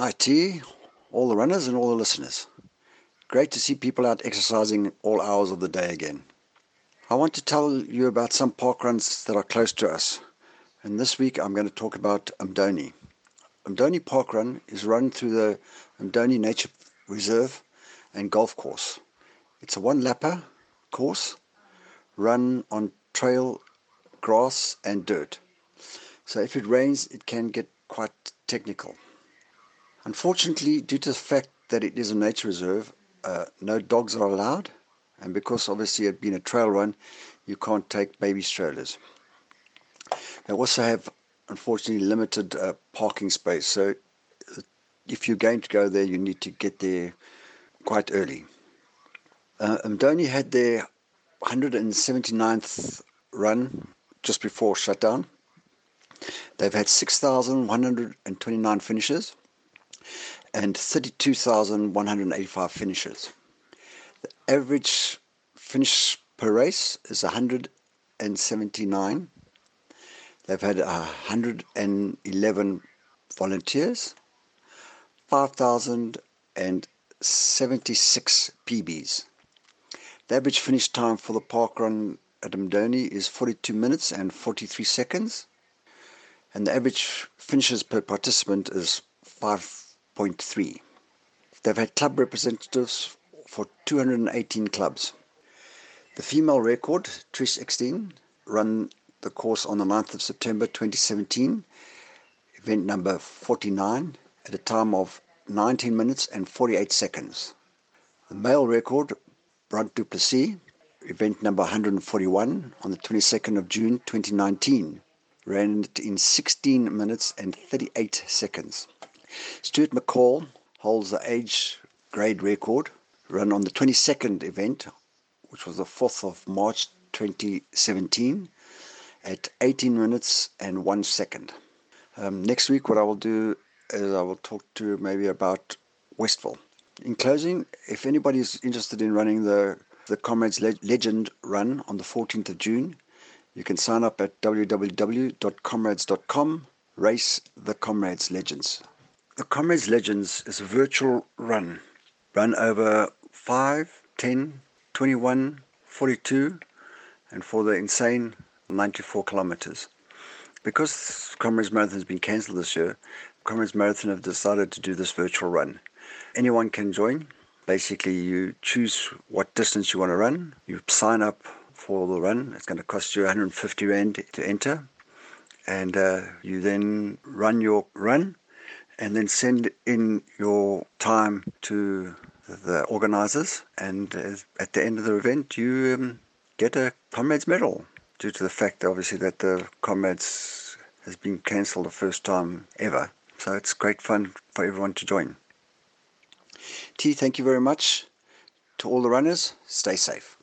Hi, T, all the runners and all the listeners. Great to see people out exercising all hours of the day again. I want to tell you about some park runs that are close to us. And this week I'm going to talk about Umdoni. Umdoni Park Run is run through the Umdoni Nature Reserve and Golf Course. It's a one lapper course run on trail, grass, and dirt. So if it rains, it can get quite technical. Unfortunately, due to the fact that it is a nature reserve, uh, no dogs are allowed, and because obviously it being a trail run, you can't take baby strollers. They also have, unfortunately, limited uh, parking space, so uh, if you're going to go there, you need to get there quite early. Uh, Umdoni had their 179th run just before shutdown. They've had 6,129 finishes and 32,185 finishes. The average finish per race is 179. They've had 111 volunteers, 5,076 PBs. The average finish time for the park run at Umdoni is 42 minutes and 43 seconds, and the average finishes per participant is 5.3. They've had club representatives for 218 clubs. The female record, Trish Eckstein, ran the course on the 9th of September 2017, event number 49, at a time of 19 minutes and 48 seconds. The male record, Brant Duplessis, event number 141 on the 22nd of June 2019, ran it in 16 minutes and 38 seconds. Stuart McCall holds the age grade record run on the 22nd event, which was the 4th of March 2017, at 18 minutes and 1 second. Um, next week, what I will do is I will talk to maybe about Westville. In closing, if anybody is interested in running the, the Comrades Le- Legend run on the 14th of June, you can sign up at www.comrades.com, race the Comrades Legends. The Comrades Legends is a virtual run, run over 5, 10, 21, 42, and for the insane 94 kilometers. Because Comrades Marathon has been cancelled this year, Comrades Marathon have decided to do this virtual run. Anyone can join. Basically, you choose what distance you want to run. You sign up for the run. It's going to cost you 150 rand to enter, and uh, you then run your run and then send in your time to the organizers. And at the end of the event, you um, get a Comrades medal due to the fact, obviously, that the Comrades has been cancelled the first time ever. So it's great fun for everyone to join. T, thank you very much. To all the runners, stay safe.